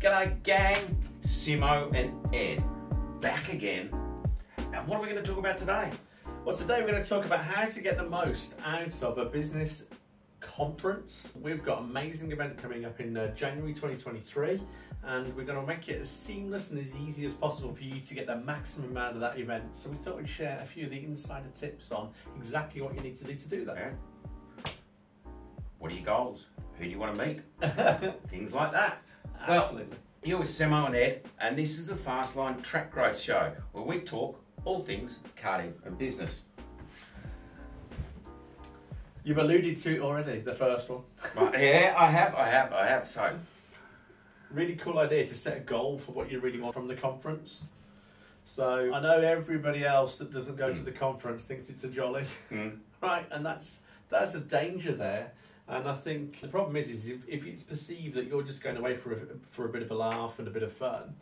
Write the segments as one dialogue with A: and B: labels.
A: G'day, gang. Simo and Ed back again. And what are we going to talk about today?
B: Well, today we're going to talk about how to get the most out of a business conference. We've got an amazing event coming up in uh, January 2023, and we're going to make it as seamless and as easy as possible for you to get the maximum out of that event. So we thought we'd share a few of the insider tips on exactly what you need to do to do that.
A: Yeah. What are your goals? Who do you want to meet? Things like that. Well,
B: Absolutely.
A: You're with Simo and Ed, and this is the Fastline Track Growth Show, where we talk all things karting and business.
B: You've alluded to it already, the first one.
A: Yeah, I have, I have, I have. So,
B: Really cool idea to set a goal for what you really want from the conference. So I know everybody else that doesn't go to
A: Mm.
B: the conference thinks it's a jolly.
A: mm,
B: Right, and that's that's a danger there. And I think the problem is, is if, if it's perceived that you're just going away for a, for a bit of a laugh and a bit of fun,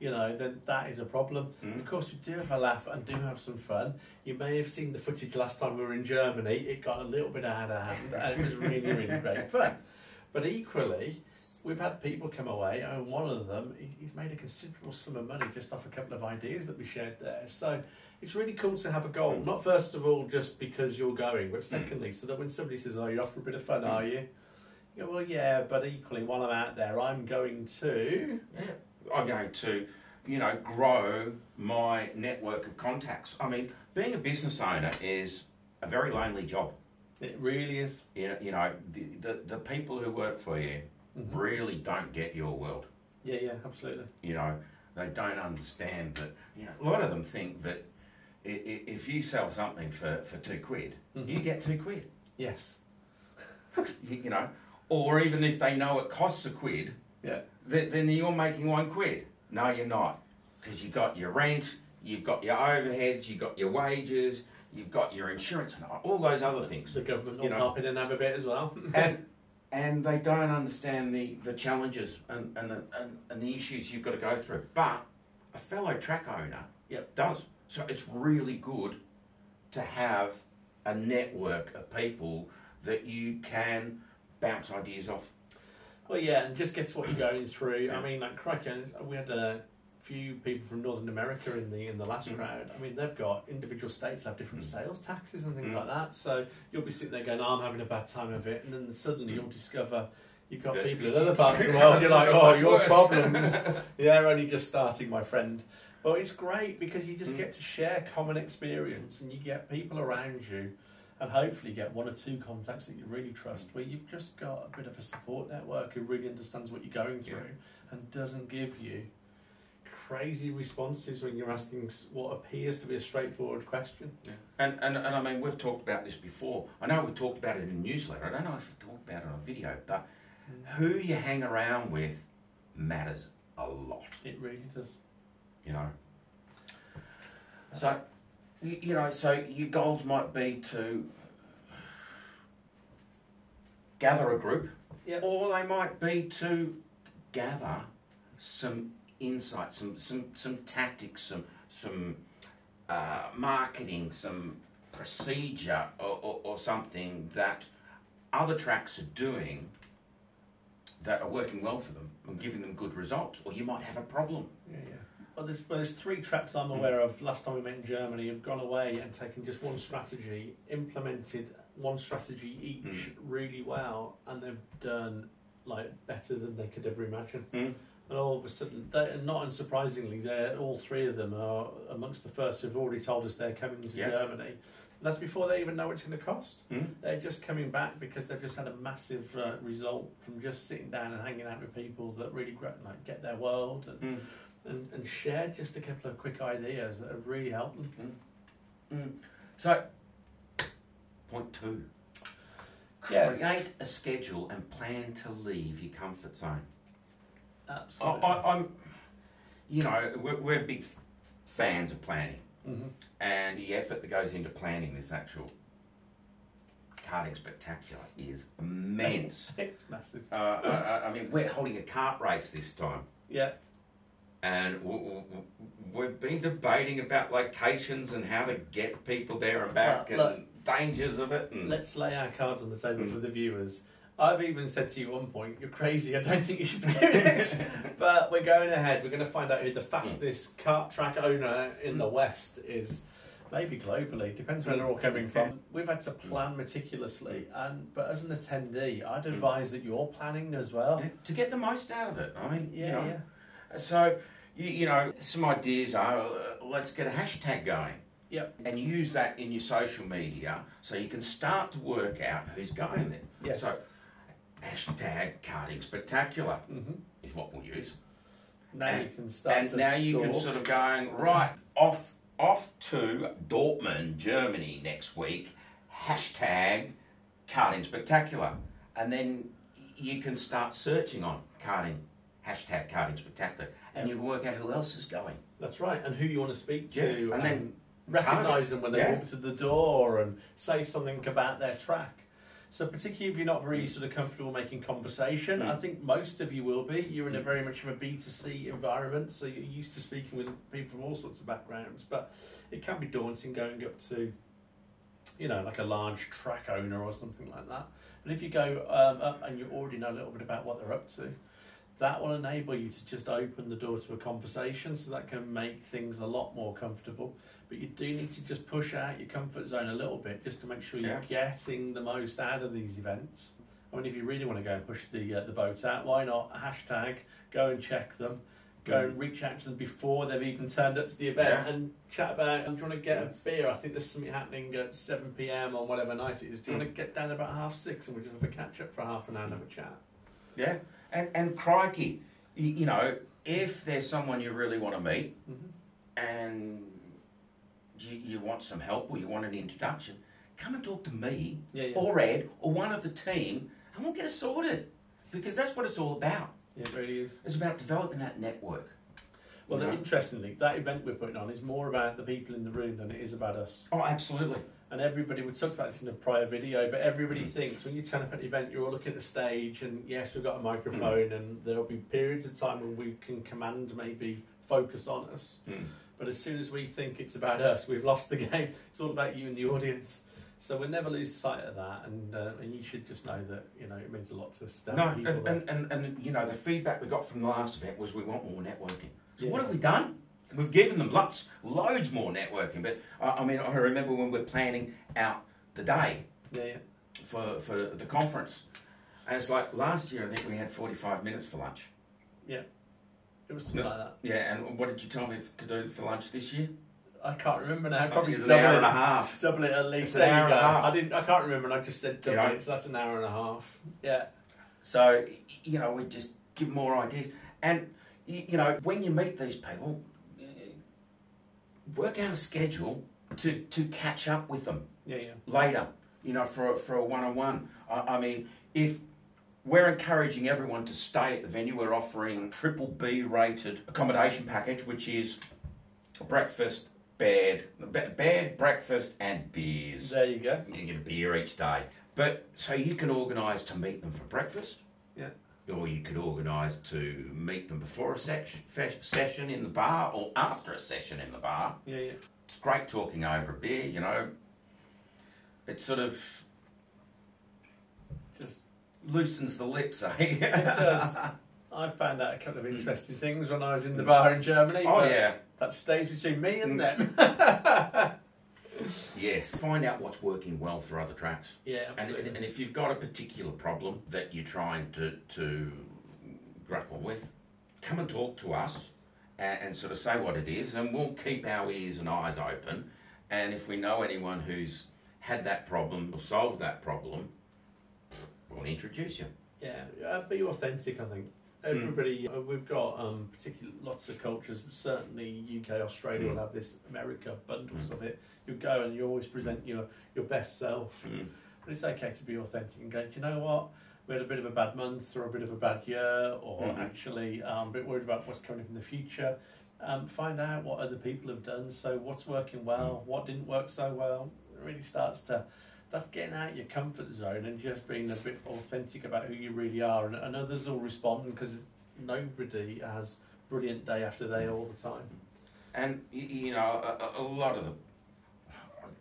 B: you know, then that is a problem.
A: mm.
B: Of course, we do have a laugh and do have some fun. You may have seen the footage last time we were in Germany. It got a little bit out of hand, and it was really, really great fun. But equally, we've had people come away, and one of them, he's made a considerable sum of money just off a couple of ideas that we shared there. So it's really cool to have a goal.
A: Mm.
B: Not first of all just because you're going, but secondly, so that when somebody says, "Oh, you're off for a bit of fun,
A: Mm.
B: are you?" You go, "Well, yeah, but equally, while I'm out there, I'm going to."
A: I'm going to, you know, grow my network of contacts. I mean, being a business owner is a very lonely job.
B: It really is.
A: You know, you know the, the, the people who work for you
B: Mhm.
A: really don't get your world.
B: Yeah, yeah, absolutely.
A: You know, they don't understand that. You know, a lot of them think that if you sell something for, for two quid,
B: Mhm.
A: you get two quid.
B: Yes.
A: You, you know, or even if they know it costs a quid,
B: Yeah.
A: th- then you're making one quid. No, you're not, because you've got your rent, you've got your overheads, you've got your wages, you've got your insurance, and all those other things.
B: The government will
A: You know.
B: pop in and have a bit as well.
A: and and they don't understand the, the challenges and, and, the, and, and the issues you've got to go through. But a fellow track owner
B: Yep.
A: does. So it's really good to have a network of people that you can bounce ideas off.
B: Well, yeah, and just gets what you're going through. I mean, like crikey, we had a few people from Northern America in the in the last
A: Mm.
B: crowd. I mean, they've got individual states have different
A: Mm.
B: sales taxes and things
A: Mm.
B: like that. So you'll be sitting there going, oh, "I'm having a bad time of it," and then suddenly you'll discover you've got people in other parts of the world. You're like, "Oh, your
A: worse."
B: problems." yeah, they're only just starting, my friend. But it's great because you just get to share common experience, and you get people around you and hopefully get one or two contacts that you really trust, where you've just got a bit of a support network who really understands what you're going through
A: Yeah.
B: and doesn't give you crazy responses when you're asking what appears to be a straightforward question. Yeah.
A: And, and, and I mean, we've talked about this before. I know we've talked about it in a newsletter. I don't know if we've talked about it on a video, but mm. who you hang around with matters a lot,
B: It really does.
A: you know. So, you, you know, so your goals might be to gather a group,
B: Yep.
A: or they might be to gather some insights, some some some tactics, some some uh, marketing, some procedure, or, or, or something that other tracks are doing that are working well for them and giving them good results, or you might have a problem.
B: Yeah, yeah. Well, there's, well, there's three tracks I'm aware of. Last time we met in Germany, have gone away and taken just one strategy, implemented one strategy each
A: Mm.
B: really well, and they've done like better than they could ever imagine.
A: Mm.
B: And all of a sudden, they not unsurprisingly, they're all three of them are amongst the first who've already told us they're coming to
A: Yeah.
B: Germany. And that's before they even know what it's going to cost.
A: Mm.
B: They're just coming back because they've just had a massive uh, result from just sitting down and hanging out with people that really like get their world and,
A: Mm.
B: and and shared just a couple of quick ideas that have really helped them.
A: Mm. So, point two.
B: Yeah.
A: Create a schedule and plan to leave your comfort zone.
B: Absolutely.
A: I, I'm, you know, we're, we're big fans of planning
B: hmm
A: and the effort that goes into planning this actual karting spectacular is immense.
B: It's massive.
A: Uh, I, I- mean, we're holding a kart race this time.
B: Yeah.
A: and we've been debating about locations and how to get people there and back and dangers of it. And
B: Let's lay our cards on the table
A: Mm.
B: for the viewers. I've even said to you at one point, "You're crazy. I don't think you should be doing this." but we're going ahead. We're going to find out who the fastest hmm. kart track owner in the hmm. West is. Maybe globally, depends where they're all coming from. Hmm. We've had to plan meticulously, and but as an attendee, I'd advise that you're planning as well.
A: to get the most out of it. I mean,
B: Yeah,
A: you know,
B: yeah.
A: So, you, you know, some ideas are uh, let's get a hashtag going.
B: Yep.
A: And use that in your social media so you can start to work out who's going there.
B: Yes.
A: So, hashtag karting spectacular
B: hmm
A: is what we'll use.
B: Now
A: And-
B: you can start
A: and
B: to
A: now you can sort of going right off off to Dortmund, Germany next week. Hashtag karting spectacular, and then you can start searching on karting hashtag karting spectacular, and you can work out who else is going.
B: That's right, and who you want to speak to,
A: Yeah, and then
B: recognise them when they
A: Yeah.
B: walk through the door and say something about their track. So, particularly if you're not very sort of comfortable making conversation,
A: Mm.
B: I think most of you will be. You're in a very much of a B2C environment, so you're used to speaking with people from all sorts of backgrounds, but it can be daunting going up to, you know, like a large track owner or something like that. But if you go um, up and you already know a little bit about what they're up to, that will enable you to just open the door to a conversation so that can make things a lot more comfortable. But you do need to just push out your comfort zone a little bit just to make sure you're getting the most out of these events. I mean if you really want to go and push the uh, the boat out why not? Hashtag go and check them. Go and reach out to them before they've even turned up to the event
A: Yeah.
B: and chat about do you want to get a beer? I think there's something happening at 7pm on whatever night it is. Do you want to get down about half six and we just have a catch up for half an hour and have a chat
A: Yeah, and and crikey, you, you know, if there's someone you really want to meet
B: mm-hmm.
A: and you, you want some help or you want an introduction, come and talk to me
B: yeah yeah
A: or Ed or one of the team, and we'll get it sorted. Because that's what it's all about.
B: yeah it really is
A: It's about developing that network.
B: Well,
A: you know?
B: interestingly, that event we're putting on is more about the people in the room than it is about us.
A: Oh, absolutely.
B: And everybody, we talked about this in a prior video, but everybody
A: Mm.
B: thinks when you turn up at an event, you're all looking at the stage, and yes, we've got a microphone, and there'll be periods of time when we can command maybe focus on us.
A: Mm.
B: But as soon as we think it's about us, we've lost the game. It's all about you and the audience. So we'll never lose sight of that, and uh, and you should just know that you know it means a lot to us.
A: No, and, and, and, and, you know, the feedback we got from the last event was we want more networking. So
B: Yeah.
A: what have we done? We've given them lots, loads more networking. But I, I mean, I remember when we we're planning out the day
B: yeah, yeah.
A: for, for the conference. And it's like last year, I think we had 45 minutes for lunch.
B: Yeah, it was something
A: No.
B: like that.
A: Yeah, and what did you tell me to do for lunch this year?
B: I can't remember now. Probably
A: think it was an
B: double
A: hour
B: it.
A: and a half.
B: Double it at least.
A: It's an
B: there you
A: hour and
B: go.
A: a half.
B: I didn't. I can't remember. and I just said double
A: You know?
B: it, so that's an hour and a half. Yeah.
A: So, you know, we just give more ideas. And, you know, when you meet these people, work out a schedule to, to catch up with them
B: Yeah, yeah.
A: later, you know, for, a- for a one on one. I mean, if we're encouraging everyone to stay at the venue, we're offering triple B rated accommodation package, which is breakfast, bed, bed, breakfast, and beers.
B: There you go.
A: You get a beer each day. But so you can organise to meet them for breakfast.
B: Yeah.
A: Or you could organise to meet them before a se- fe- session in the bar or after a session in the bar.
B: Yeah, yeah.
A: It's great talking over a beer, you know. It sort of
B: Just
A: loosens the lips, eh?
B: it does. I found out a couple of hmm. interesting things when I was in the hmm. bar in Germany.
A: Oh yeah,
B: That stays between me and hmm. them.
A: yes. Find out what's working well for other tracks.
B: yeah,
A: And,
B: absolutely.
A: and, and if you've got a particular problem that you're trying to, to grapple with, come and talk to us and, and sort of say what it is, and we'll keep our ears and eyes open. And if we know anyone who's had that problem or solved that problem, we'll introduce you.
B: Yeah, uh, be authentic. I think everybody. Uh, we've got um, particular lots of cultures. Certainly, UK, Australia
A: Mm.
B: will have this America bundles
A: Mm.
B: of it. You go and you always present your your best self.
A: Mm.
B: But it's okay to be authentic and go. Do you know what? We had a bit of a bad month or a bit of a bad year, or
A: Mhm.
B: actually um, a bit worried about what's coming up in the future. Um, find out what other people have done. So what's working well, what didn't work so well. It really starts to. That's getting out your comfort zone and just being a bit authentic about who you really are, and, and others will respond because nobody has brilliant day after day all the time.
A: And you know, a, a- lot of the,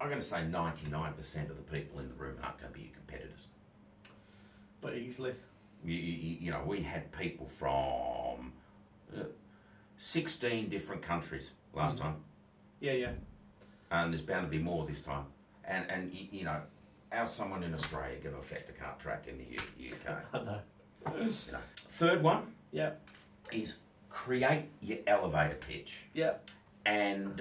A: I'm going to say 99% of the people in the room aren't going to be your competitors.
B: But easily.
A: You, you, you know, we had people from uh, 16 different countries last
B: Mhm.
A: time,
B: Yeah, yeah.
A: and there's bound to be more this time. And, and you know, how's someone in Australia going to affect a kart track in the UK?
B: I know.
A: You know. Third one
B: Yeah,
A: is create your elevator pitch
B: yeah.
A: and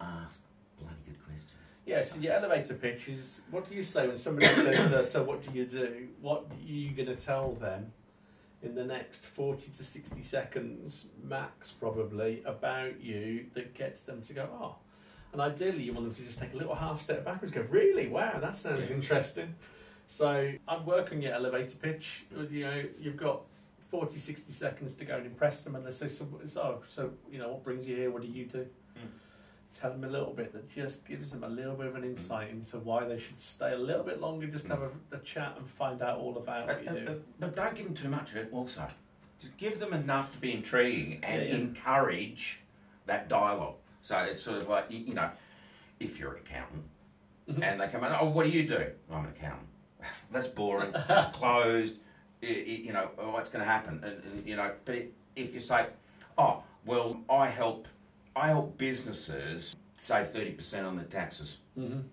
A: ask bloody good questions.
B: Yeah, so your elevator pitch is what do you say when somebody says, uh, So, what do you do? What are you going to tell them in the next 40 to 60 seconds, max probably, about you that gets them to go, Oh, and ideally you want them to just take a little half step backwards, go, Really? Wow, that sounds
A: Yeah.
B: interesting. So, I'd work on your elevator pitch. You know, you've got 40, 60 seconds to go and impress them, and they say, So, so, so you know, what brings you here? What do you do? Hmm. tell them a little bit that just gives them a little bit of an insight hmm. into why they should stay a little bit longer, just hmm. have a, a chat and find out all about what you
A: But,
B: do.
A: but, but don't give them too much of it also. Just give them enough to be intriguing and
B: Yeah, yeah.
A: encourage that dialogue. So it's sort of like, you, you know, if you're an accountant
B: Mhm.
A: and they come in, oh, what do you do? I'm an accountant. That's boring. That's closed. I- I- you know, oh, what's going to happen? And, and, you know, but it, if you say, oh, well, I help, I help businesses save 30% on their taxes.
B: Mhm.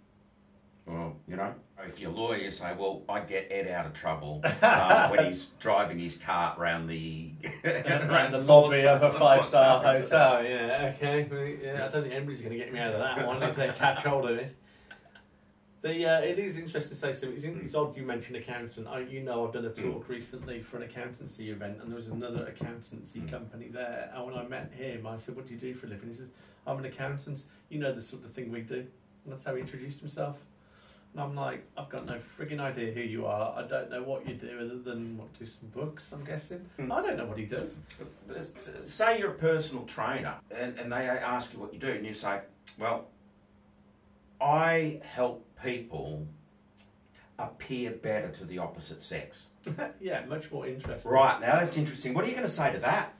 A: Well, you know, if you're a lawyer, you say, well, I get Ed out of trouble um, when he's driving his kart around the
B: Around the
A: four
B: lobby of a five star
A: four-star
B: hotel, yeah, okay. Well, Yeah, I don't think anybody's going to get me out of that one if they catch hold of it. The, uh, it is interesting to say so. It's, in, it's odd you mentioned accountant. I, you know, I've done a talk recently for an accountancy event, and there was another accountancy
A: Mm.
B: company there. And when I met him, I said, "What do you do for a living?" He says, "I'm an accountant. You know the sort of thing we do." And that's how he introduced himself. And I'm like, I've got no frigging idea who you are. I don't know what you do other than what do some books. I'm guessing.
A: Mm.
B: I don't know what he does.
A: Say you're a personal trainer and, and they ask you what you do, and you say, well, I help people appear better to the opposite sex.
B: yeah, much more interesting.
A: Right, now that's interesting. What are you going to say to that?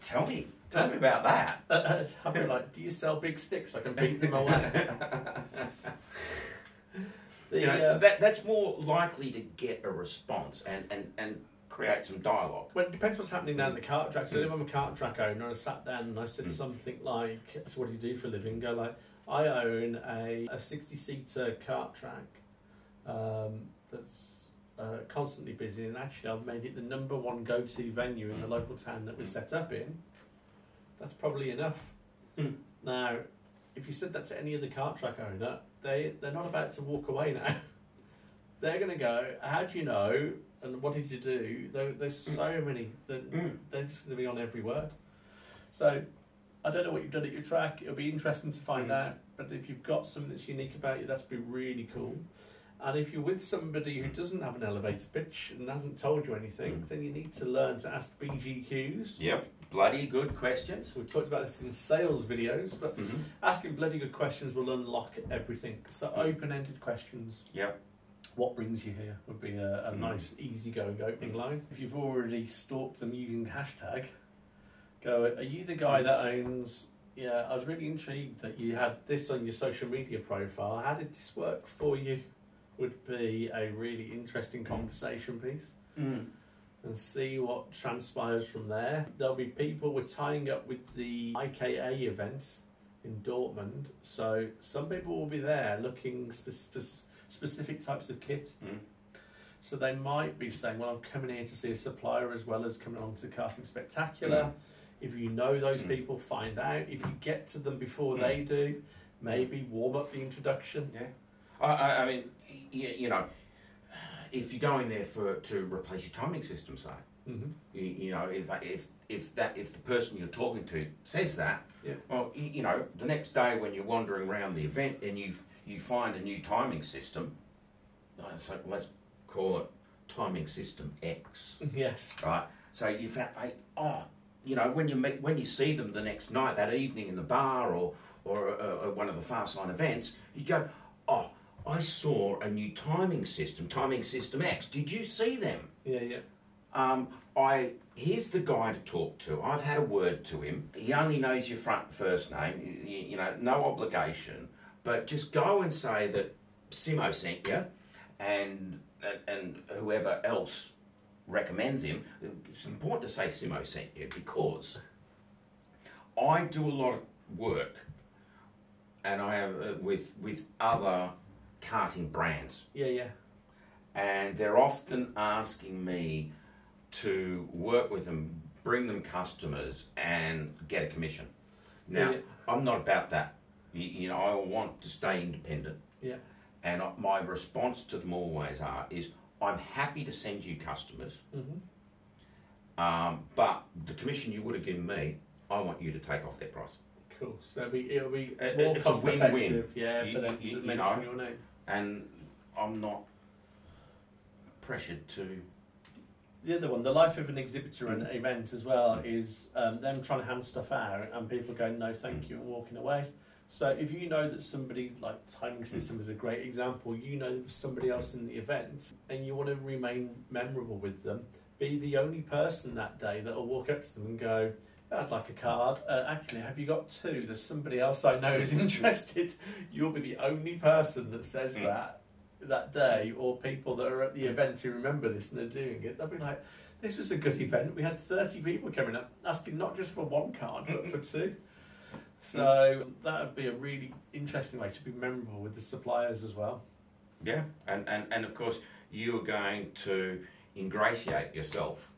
A: Tell me. Tell me about that.
B: Uh, uh, I'd be like, do you sell big sticks? I can beat them away. The,
A: you know,
B: uh,
A: that, that's more likely to get a response and, and, and create some dialogue.
B: Well, it depends what's happening down the kart track. So if I'm a kart track owner, I sat down and I said
A: Mm.
B: something like, "So what do you do for a living?" Go like, "I own a, a 60-seater kart track um, that's uh, constantly busy, and actually I've made it the number one go-to venue in the local town that we're set up in." That's probably enough.
A: Mm.
B: Now, if you said that to any other cart track owner, they they're not about to walk away now. they're going to go, "How do you know?" And what did you do? There, there's so many that
A: Mm.
B: they're just going to be on every word. So I don't know what you've done at your track. It'll be interesting to find
A: Mm.
B: out. But if you've got something that's unique about you, that's be really cool. And if you're with somebody who doesn't have an elevator pitch and hasn't told you anything,
A: Mm.
B: then you need to learn to ask BGQs.
A: Yep, bloody good questions.
B: So we talked about this in sales videos, but
A: Mhm.
B: asking bloody good questions will unlock everything. So open-ended questions.
A: Yep.
B: What brings you here would be a, a
A: Mm.
B: nice, easy-going opening line. If you've already stalked them using hashtag, go. Are you the guy that owns? Yeah, I was really intrigued that you had this on your social media profile. How did this work for you? Would be a really interesting conversation piece
A: Mm.
B: And see what transpires from there. There'll be people we're tying up with the IKA event in Dortmund, so some people will be there looking spe- spe- specific types of kit.
A: Mm.
B: So they might be saying, "Well, I'm coming here to see a supplier as well as coming along to Karting Spectacular."
A: Mm.
B: If you know those
A: Mm.
B: people, find out. If you get to them before
A: Mm.
B: they do, maybe warm up the introduction.
A: Yeah. I, I, I mean, you, you know, if you go in there for to replace your timing system, say,
B: Mm-hmm.
A: you, you know, if that, if if that if the person you're talking to says that,
B: Yeah.
A: well, you, you know, the next day when you're wandering around the event and you you find a new timing system, uh, so let's call it timing system X,
B: Yes.
A: right? So you found, hey, oh, you know, when you meet, when you see them the next night, that evening in the bar or or uh, uh, one of the Fastline events, you go, oh, I saw a new timing system, timing system X. Did you see them?
B: Yeah. Yeah.
A: Um, I here's the guy to talk to. I've had a word to him. He only knows your front first name. You, you know, no obligation. But just go and say that Simo sent you, and and, and whoever else recommends him, it's important to say Simo sent you because I do a lot of work, and I have uh, with with other karting brands,
B: Yeah, yeah.
A: and they're often asking me to work with them, bring them customers, and get a commission. Now,
B: Yeah.
A: I'm not about that. You, you know, I want to stay independent.
B: Yeah.
A: And my response to them always are is I'm happy to send you customers,
B: hmm
A: um, but the commission you would have given me, I want you to take off their price.
B: Cool. So it'll be, it'll be more
A: it's a
B: cost
A: win-win.
B: yeah,
A: You-
B: for them
A: you-
B: to
A: you
B: mention
A: know.
B: your name.
A: And I'm not pressured to.
B: The other one, the life of an exhibitor and event as well, is um, them trying to hand stuff out and people going no thank you and walking away. So if you know that somebody like timing system is a great example, you know somebody else in the event and you want to remain memorable with them, be the only person that day that will walk up to them and go, I'd like a card. Uh, actually, have you got two? There's somebody else I know is interested. You'll be the only person that says
A: Mm.
B: that that day, or people that are at the event who remember this and are doing it. They'll be like, "This was a good event. We had 30 people coming up asking not just for one card, but for two. So that would be a really interesting way to be memorable with the suppliers as well.
A: Yeah. And, and, and of course, you are going to ingratiate yourself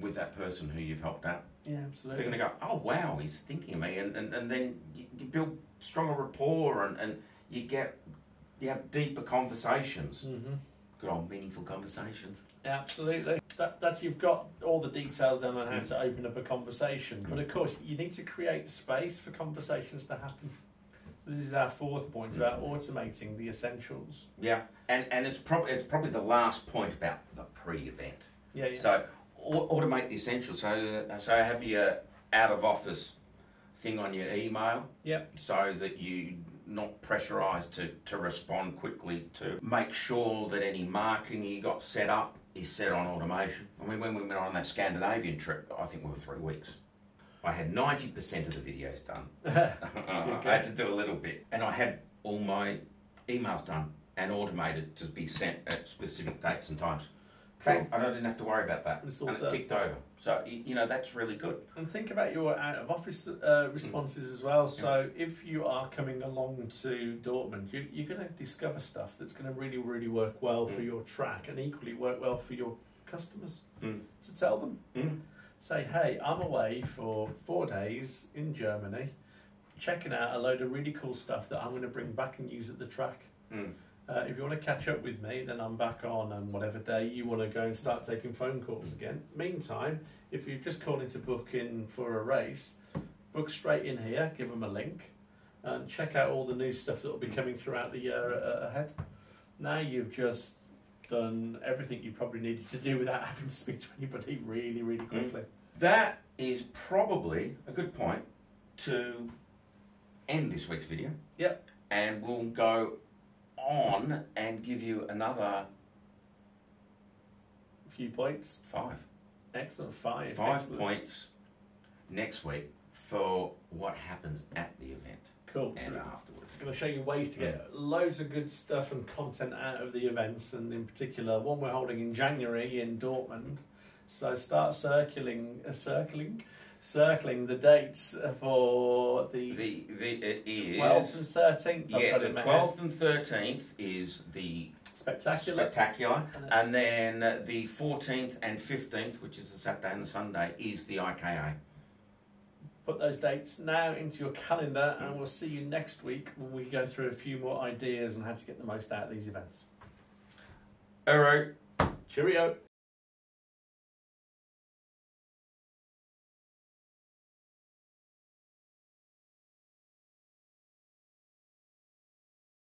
A: with that person who you've helped out.
B: Yeah, absolutely.
A: They're going to go, oh, wow, he's thinking of me. And, and, and then you, you build stronger rapport and, and you get, you have deeper conversations.
B: hmm
A: Good old meaningful conversations.
B: Absolutely. That, that you've got all the details then on how mm. to open up a conversation. But mm. of course, you need to create space for conversations to happen. So this is our fourth point about mm. automating the essentials.
A: Yeah, and and it's probably it's probably the last point about the pre-event.
B: Yeah, yeah.
A: So automate the essentials. So uh, so have your out of office thing on your email.
B: Yep.
A: So that you not pressurised to to respond quickly to make sure that any marketing you got set up is set on automation. I mean, when we went on that Scandinavian trip, I think we were three weeks. I had ninety percent of the videos done. I had to do a little bit, and I had all my emails done and automated to be sent at specific dates and times.
B: Cool.
A: Bang, and I didn't have to worry about that,
B: It's all
A: and it
B: done.
A: ticked over. So y- you know that's really good.
B: And think about your out of office uh, responses as well. So if you are coming along to Dortmund, you, you're going to discover stuff that's going to really, really work well for
A: Mm.
B: your track and equally work well for your customers.
A: Mm.
B: So tell them,
A: Mm.
B: say, hey, I'm away for four days in Germany, checking out a load of really cool stuff that I'm going to bring back and use at the track.
A: Mm.
B: Uh, if you want to catch up with me, then I'm back on, and whatever day you want to go and start taking phone calls again. Meantime, if you're just calling to book in for a race, book straight in here, give them a link, and check out all the new stuff that will be coming throughout the year uh, ahead. Now you've just done everything you probably needed to do without having to speak to anybody really, really quickly.
A: That is probably a good point to end this week's video.
B: Yep.
A: And we'll go on and give you another
B: few points,
A: five.
B: excellent five,
A: Five
B: excellent.
A: points next week for what happens at the event
B: Cool. So
A: and afterwards.
B: going to show you ways to get mm. loads of good stuff and content out of the events, and in particular, one we're holding in January in Dortmund. So start circling, uh, circling, circling the dates for the
A: The, the it is
B: twelfth and thirteenth.
A: yeah the twelfth and thirteenth is the
B: spectacular.
A: spectacular, And then- uh, the fourteenth and fifteenth, which is the Saturday and the Sunday, is the IKA.
B: Put those dates now into your calendar, and we'll see you next week when we go through a few more ideas on how to get the most out of these events.
A: All right.
B: Cheerio.